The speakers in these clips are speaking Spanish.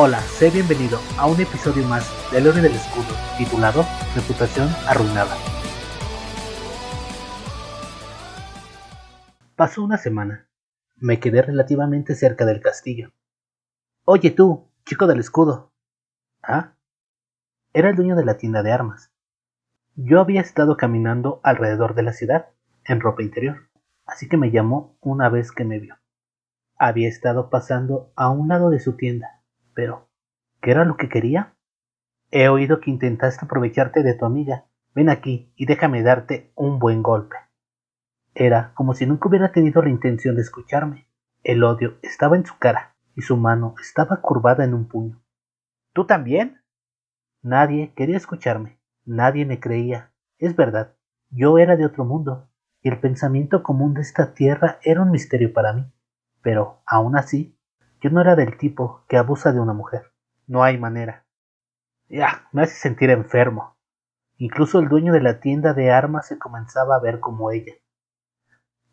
Hola, sé bienvenido a un episodio más de Lore del Escudo, titulado Reputación Arruinada. Pasó una semana. Me quedé relativamente cerca del castillo. Oye tú, chico del escudo. ¿Ah? Era el dueño de la tienda de armas. Yo había estado caminando alrededor de la ciudad, en ropa interior, así que me llamó una vez que me vio. Había estado pasando a un lado de su tienda pero, ¿qué era lo que quería? He oído que intentaste aprovecharte de tu amiga. Ven aquí y déjame darte un buen golpe. Era como si nunca hubiera tenido la intención de escucharme. El odio estaba en su cara y su mano estaba curvada en un puño. ¿Tú también? Nadie quería escucharme. Nadie me creía. Es verdad, yo era de otro mundo, y el pensamiento común de esta tierra era un misterio para mí. Pero, aún así, yo no era del tipo que abusa de una mujer. No hay manera. Ya, me hace sentir enfermo. Incluso el dueño de la tienda de armas se comenzaba a ver como ella.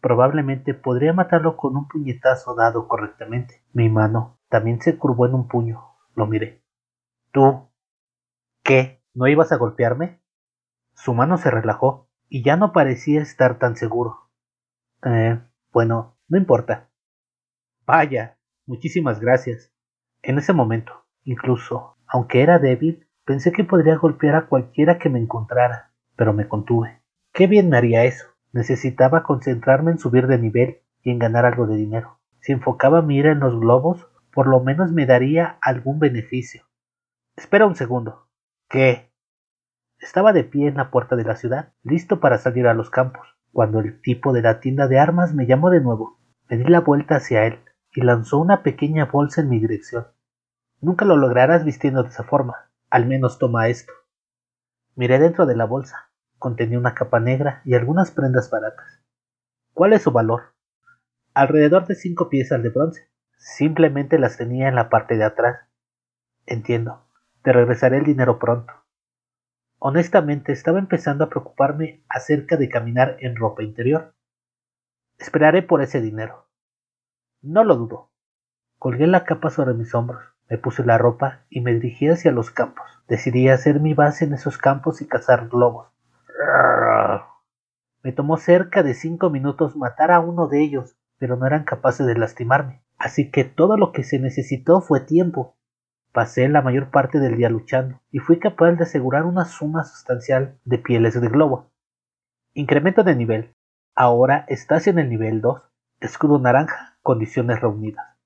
Probablemente podría matarlo con un puñetazo dado correctamente. Mi mano también se curvó en un puño. Lo miré. ¿Tú? ¿Qué? ¿No ibas a golpearme? Su mano se relajó y ya no parecía estar tan seguro. Eh, bueno, no importa. Vaya, Muchísimas gracias. En ese momento, incluso, aunque era débil, pensé que podría golpear a cualquiera que me encontrara, pero me contuve. Qué bien me haría eso. Necesitaba concentrarme en subir de nivel y en ganar algo de dinero. Si enfocaba mi ira en los globos, por lo menos me daría algún beneficio. Espera un segundo. ¿Qué? Estaba de pie en la puerta de la ciudad, listo para salir a los campos, cuando el tipo de la tienda de armas me llamó de nuevo. Me di la vuelta hacia él y lanzó una pequeña bolsa en mi dirección. Nunca lo lograrás vistiendo de esa forma. Al menos toma esto. Miré dentro de la bolsa. Contenía una capa negra y algunas prendas baratas. ¿Cuál es su valor? Alrededor de cinco piezas de bronce. Simplemente las tenía en la parte de atrás. Entiendo. Te regresaré el dinero pronto. Honestamente estaba empezando a preocuparme acerca de caminar en ropa interior. Esperaré por ese dinero. No lo dudo. Colgué la capa sobre mis hombros, me puse la ropa y me dirigí hacia los campos. Decidí hacer mi base en esos campos y cazar globos. Me tomó cerca de cinco minutos matar a uno de ellos, pero no eran capaces de lastimarme. Así que todo lo que se necesitó fue tiempo. Pasé la mayor parte del día luchando y fui capaz de asegurar una suma sustancial de pieles de globo. Incremento de nivel. Ahora estás en el nivel 2. Escudo naranja condiciones reunidas.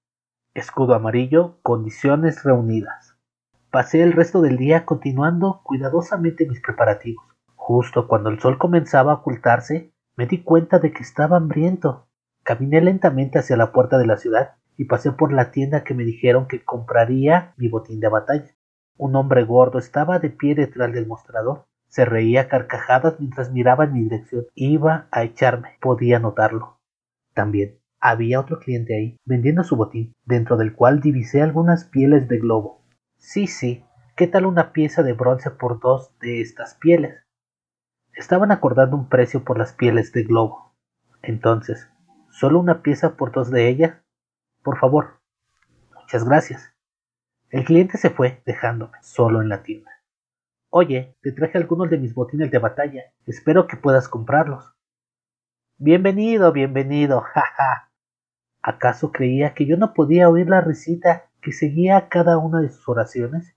Escudo amarillo, condiciones reunidas. Pasé el resto del día continuando cuidadosamente mis preparativos. Justo cuando el sol comenzaba a ocultarse, me di cuenta de que estaba hambriento. Caminé lentamente hacia la puerta de la ciudad y pasé por la tienda que me dijeron que compraría mi botín de batalla. Un hombre gordo estaba de pie detrás del mostrador. Se reía carcajadas mientras miraba en mi dirección. Iba a echarme. Podía notarlo. También había otro cliente ahí, vendiendo su botín, dentro del cual divisé algunas pieles de globo. Sí, sí, ¿qué tal una pieza de bronce por dos de estas pieles? Estaban acordando un precio por las pieles de globo. Entonces, ¿solo una pieza por dos de ellas? Por favor. Muchas gracias. El cliente se fue, dejándome solo en la tienda. Oye, te traje algunos de mis botines de batalla. Espero que puedas comprarlos. Bienvenido, bienvenido, jaja. ¿Acaso creía que yo no podía oír la risita que seguía cada una de sus oraciones?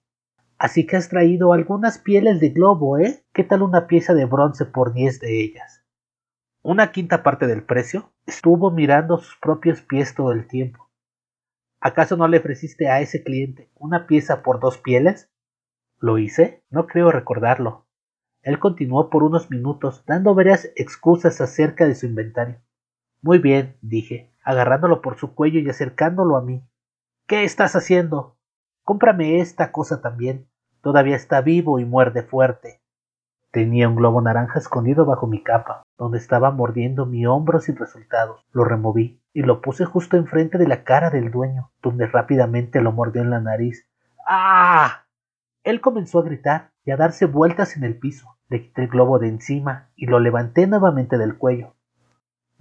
Así que has traído algunas pieles de globo, ¿eh? ¿Qué tal una pieza de bronce por diez de ellas? Una quinta parte del precio. Estuvo mirando sus propios pies todo el tiempo. ¿Acaso no le ofreciste a ese cliente una pieza por dos pieles? ¿Lo hice? No creo recordarlo. Él continuó por unos minutos, dando varias excusas acerca de su inventario. Muy bien, dije agarrándolo por su cuello y acercándolo a mí. ¿Qué estás haciendo? Cómprame esta cosa también. Todavía está vivo y muerde fuerte. Tenía un globo naranja escondido bajo mi capa, donde estaba mordiendo mi hombro sin resultados. Lo removí y lo puse justo enfrente de la cara del dueño, donde rápidamente lo mordió en la nariz. ¡Ah! Él comenzó a gritar y a darse vueltas en el piso. Le quité el globo de encima y lo levanté nuevamente del cuello.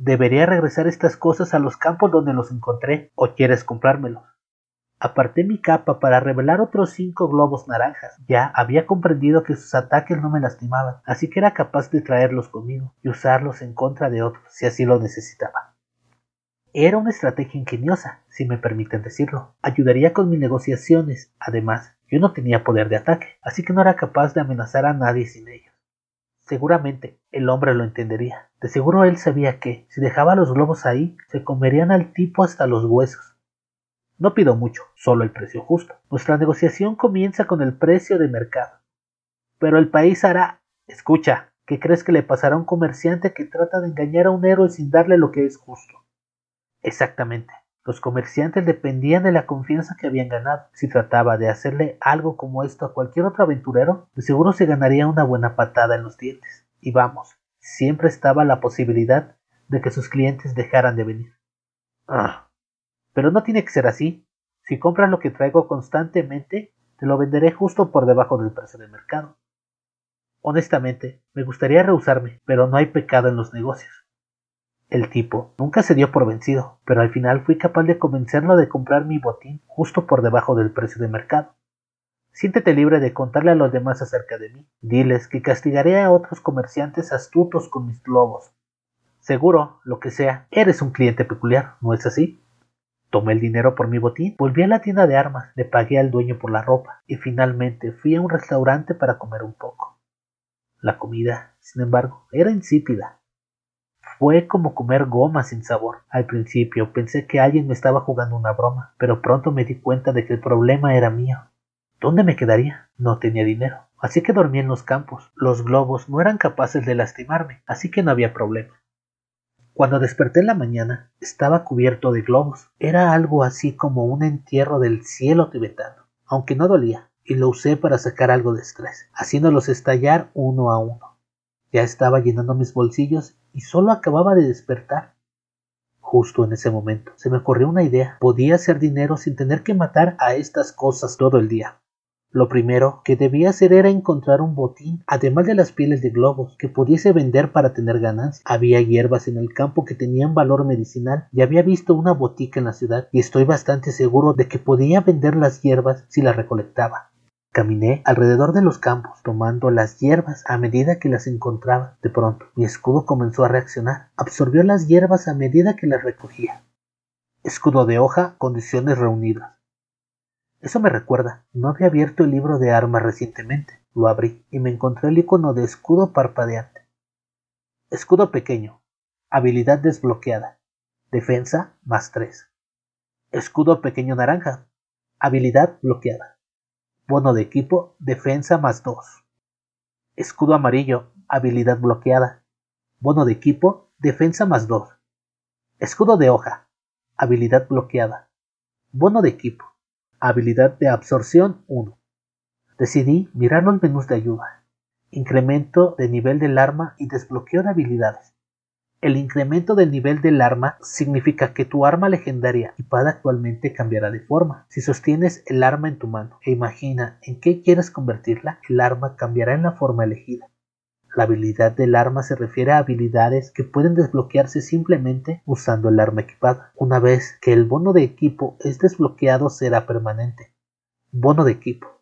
¿Debería regresar estas cosas a los campos donde los encontré o quieres comprármelos? Aparté mi capa para revelar otros cinco globos naranjas. Ya había comprendido que sus ataques no me lastimaban, así que era capaz de traerlos conmigo y usarlos en contra de otros si así lo necesitaba. Era una estrategia ingeniosa, si me permiten decirlo. Ayudaría con mis negociaciones. Además, yo no tenía poder de ataque, así que no era capaz de amenazar a nadie sin ellos. Seguramente el hombre lo entendería. De seguro él sabía que, si dejaba los globos ahí, se comerían al tipo hasta los huesos. No pido mucho, solo el precio justo. Nuestra negociación comienza con el precio de mercado. Pero el país hará... Escucha, ¿qué crees que le pasará a un comerciante que trata de engañar a un héroe sin darle lo que es justo? Exactamente. Los comerciantes dependían de la confianza que habían ganado. Si trataba de hacerle algo como esto a cualquier otro aventurero, de seguro se ganaría una buena patada en los dientes. Y vamos, siempre estaba la posibilidad de que sus clientes dejaran de venir. Ah. Pero no tiene que ser así. Si compras lo que traigo constantemente, te lo venderé justo por debajo del precio de mercado. Honestamente, me gustaría rehusarme, pero no hay pecado en los negocios. El tipo nunca se dio por vencido, pero al final fui capaz de convencerlo de comprar mi botín justo por debajo del precio de mercado. Siéntete libre de contarle a los demás acerca de mí. Diles que castigaré a otros comerciantes astutos con mis globos. Seguro, lo que sea, eres un cliente peculiar, ¿no es así? Tomé el dinero por mi botín, volví a la tienda de armas, le pagué al dueño por la ropa y finalmente fui a un restaurante para comer un poco. La comida, sin embargo, era insípida. Fue como comer goma sin sabor. Al principio pensé que alguien me estaba jugando una broma, pero pronto me di cuenta de que el problema era mío. ¿Dónde me quedaría? No tenía dinero. Así que dormí en los campos. Los globos no eran capaces de lastimarme, así que no había problema. Cuando desperté en la mañana, estaba cubierto de globos. Era algo así como un entierro del cielo tibetano, aunque no dolía, y lo usé para sacar algo de estrés, haciéndolos estallar uno a uno. Ya estaba llenando mis bolsillos y solo acababa de despertar. Justo en ese momento se me ocurrió una idea. Podía hacer dinero sin tener que matar a estas cosas todo el día. Lo primero que debía hacer era encontrar un botín, además de las pieles de globos, que pudiese vender para tener ganancia. Había hierbas en el campo que tenían valor medicinal y había visto una botica en la ciudad y estoy bastante seguro de que podía vender las hierbas si las recolectaba. Caminé alrededor de los campos, tomando las hierbas a medida que las encontraba. De pronto, mi escudo comenzó a reaccionar. Absorbió las hierbas a medida que las recogía. Escudo de hoja, condiciones reunidas. Eso me recuerda, no había abierto el libro de armas recientemente. Lo abrí y me encontré el icono de escudo parpadeante. Escudo pequeño. Habilidad desbloqueada. Defensa más 3. Escudo pequeño naranja. Habilidad bloqueada. Bono de equipo, defensa más 2. Escudo amarillo, habilidad bloqueada. Bono de equipo, defensa más 2. Escudo de hoja, habilidad bloqueada. Bono de equipo, habilidad de absorción 1. Decidí mirar los menús de ayuda. Incremento de nivel del arma y desbloqueo de habilidades. El incremento del nivel del arma significa que tu arma legendaria equipada actualmente cambiará de forma. Si sostienes el arma en tu mano e imagina en qué quieres convertirla, el arma cambiará en la forma elegida. La habilidad del arma se refiere a habilidades que pueden desbloquearse simplemente usando el arma equipada. Una vez que el bono de equipo es desbloqueado será permanente. Bono de equipo.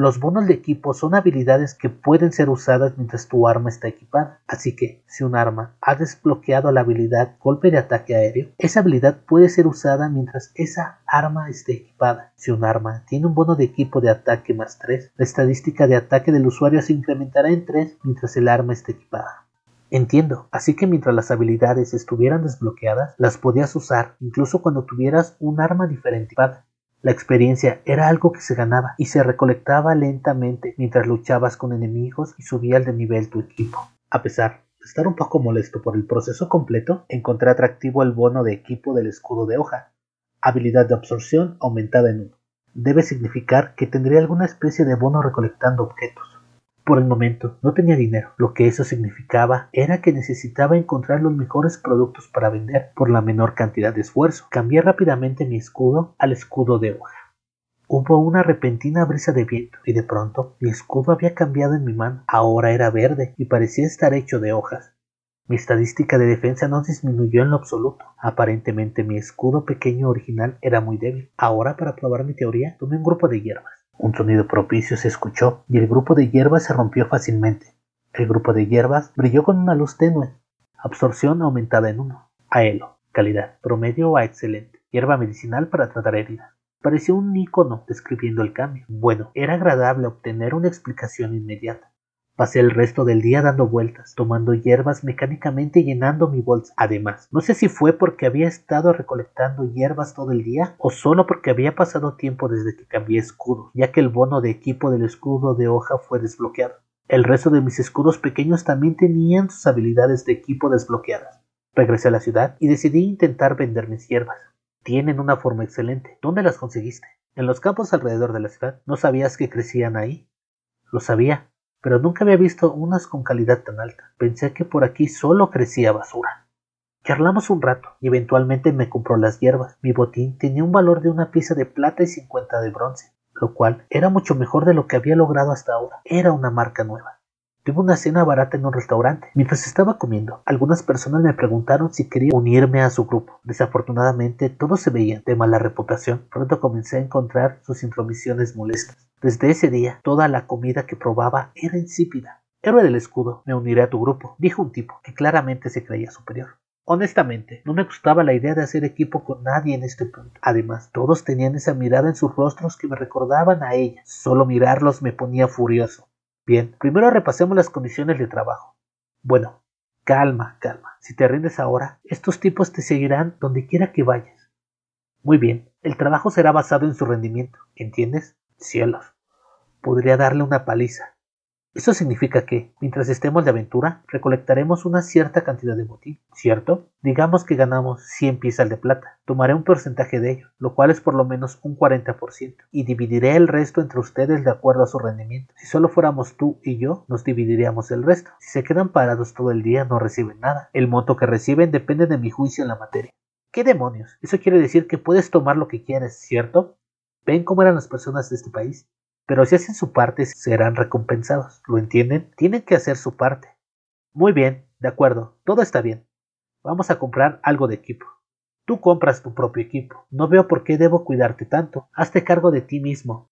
Los bonos de equipo son habilidades que pueden ser usadas mientras tu arma está equipada, así que si un arma ha desbloqueado la habilidad golpe de ataque aéreo, esa habilidad puede ser usada mientras esa arma esté equipada. Si un arma tiene un bono de equipo de ataque más 3, la estadística de ataque del usuario se incrementará en 3 mientras el arma esté equipada. Entiendo, así que mientras las habilidades estuvieran desbloqueadas, las podías usar incluso cuando tuvieras un arma diferente. La experiencia era algo que se ganaba y se recolectaba lentamente mientras luchabas con enemigos y subías de nivel tu equipo. A pesar de estar un poco molesto por el proceso completo, encontré atractivo el bono de equipo del escudo de hoja. Habilidad de absorción aumentada en 1. Debe significar que tendría alguna especie de bono recolectando objetos. Por el momento no tenía dinero. Lo que eso significaba era que necesitaba encontrar los mejores productos para vender por la menor cantidad de esfuerzo. Cambié rápidamente mi escudo al escudo de hoja. Hubo una repentina brisa de viento y de pronto mi escudo había cambiado en mi mano. Ahora era verde y parecía estar hecho de hojas. Mi estadística de defensa no disminuyó en lo absoluto. Aparentemente mi escudo pequeño original era muy débil. Ahora, para probar mi teoría, tomé un grupo de hierbas. Un sonido propicio se escuchó y el grupo de hierbas se rompió fácilmente. El grupo de hierbas brilló con una luz tenue. Absorción aumentada en uno. Aelo. Calidad. Promedio a excelente. Hierba medicinal para tratar heridas. Pareció un icono describiendo el cambio. Bueno, era agradable obtener una explicación inmediata. Pasé el resto del día dando vueltas, tomando hierbas mecánicamente y llenando mi bolsa. Además, no sé si fue porque había estado recolectando hierbas todo el día o solo porque había pasado tiempo desde que cambié escudo, ya que el bono de equipo del escudo de hoja fue desbloqueado. El resto de mis escudos pequeños también tenían sus habilidades de equipo desbloqueadas. Regresé a la ciudad y decidí intentar vender mis hierbas. Tienen una forma excelente. ¿Dónde las conseguiste? En los campos alrededor de la ciudad. ¿No sabías que crecían ahí? Lo sabía, pero nunca había visto unas con calidad tan alta. Pensé que por aquí solo crecía basura. Charlamos un rato y eventualmente me compró las hierbas. Mi botín tenía un valor de una pieza de plata y cincuenta de bronce, lo cual era mucho mejor de lo que había logrado hasta ahora. Era una marca nueva. Tuve una cena barata en un restaurante. Mientras estaba comiendo, algunas personas me preguntaron si quería unirme a su grupo. Desafortunadamente, todos se veían de mala reputación. Pronto comencé a encontrar sus intromisiones molestas. Desde ese día, toda la comida que probaba era insípida. Héroe del escudo, me uniré a tu grupo, dijo un tipo que claramente se creía superior. Honestamente, no me gustaba la idea de hacer equipo con nadie en este punto. Además, todos tenían esa mirada en sus rostros que me recordaban a ella. Solo mirarlos me ponía furioso. Bien, primero repasemos las condiciones de trabajo. Bueno, calma, calma. Si te rindes ahora, estos tipos te seguirán donde quiera que vayas. Muy bien, el trabajo será basado en su rendimiento, ¿entiendes? Cielos. Podría darle una paliza. Eso significa que, mientras estemos de aventura, recolectaremos una cierta cantidad de botín, ¿cierto? Digamos que ganamos 100 piezas de plata. Tomaré un porcentaje de ello, lo cual es por lo menos un 40%, y dividiré el resto entre ustedes de acuerdo a su rendimiento. Si solo fuéramos tú y yo, nos dividiríamos el resto. Si se quedan parados todo el día, no reciben nada. El monto que reciben depende de mi juicio en la materia. ¿Qué demonios? Eso quiere decir que puedes tomar lo que quieres, ¿cierto? ¿Ven cómo eran las personas de este país? Pero si hacen su parte serán recompensados. ¿Lo entienden? Tienen que hacer su parte. Muy bien, de acuerdo, todo está bien. Vamos a comprar algo de equipo. Tú compras tu propio equipo. No veo por qué debo cuidarte tanto. Hazte cargo de ti mismo.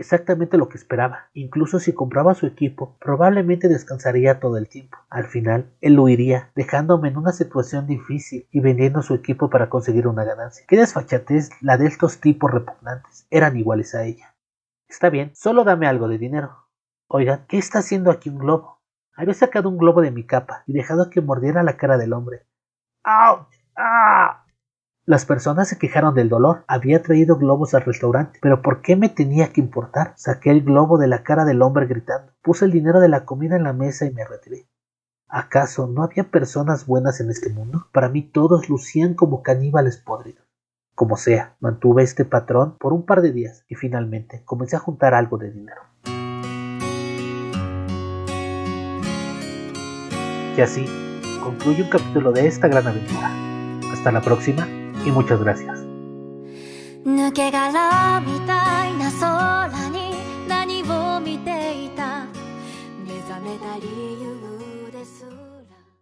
Exactamente lo que esperaba. Incluso si compraba su equipo, probablemente descansaría todo el tiempo. Al final, él huiría, dejándome en una situación difícil y vendiendo su equipo para conseguir una ganancia. Qué desfachatez la de estos tipos repugnantes. Eran iguales a ella. Está bien, solo dame algo de dinero. Oiga, ¿qué está haciendo aquí un globo? Había sacado un globo de mi capa y dejado que mordiera la cara del hombre. ¡Auch! ¡Ah! Las personas se quejaron del dolor. Había traído globos al restaurante. Pero ¿por qué me tenía que importar? Saqué el globo de la cara del hombre gritando. Puse el dinero de la comida en la mesa y me retiré. ¿Acaso no había personas buenas en este mundo? Para mí todos lucían como caníbales podridos. Como sea, mantuve este patrón por un par de días y finalmente comencé a juntar algo de dinero. Y así concluye un capítulo de esta gran aventura. Hasta la próxima y muchas gracias.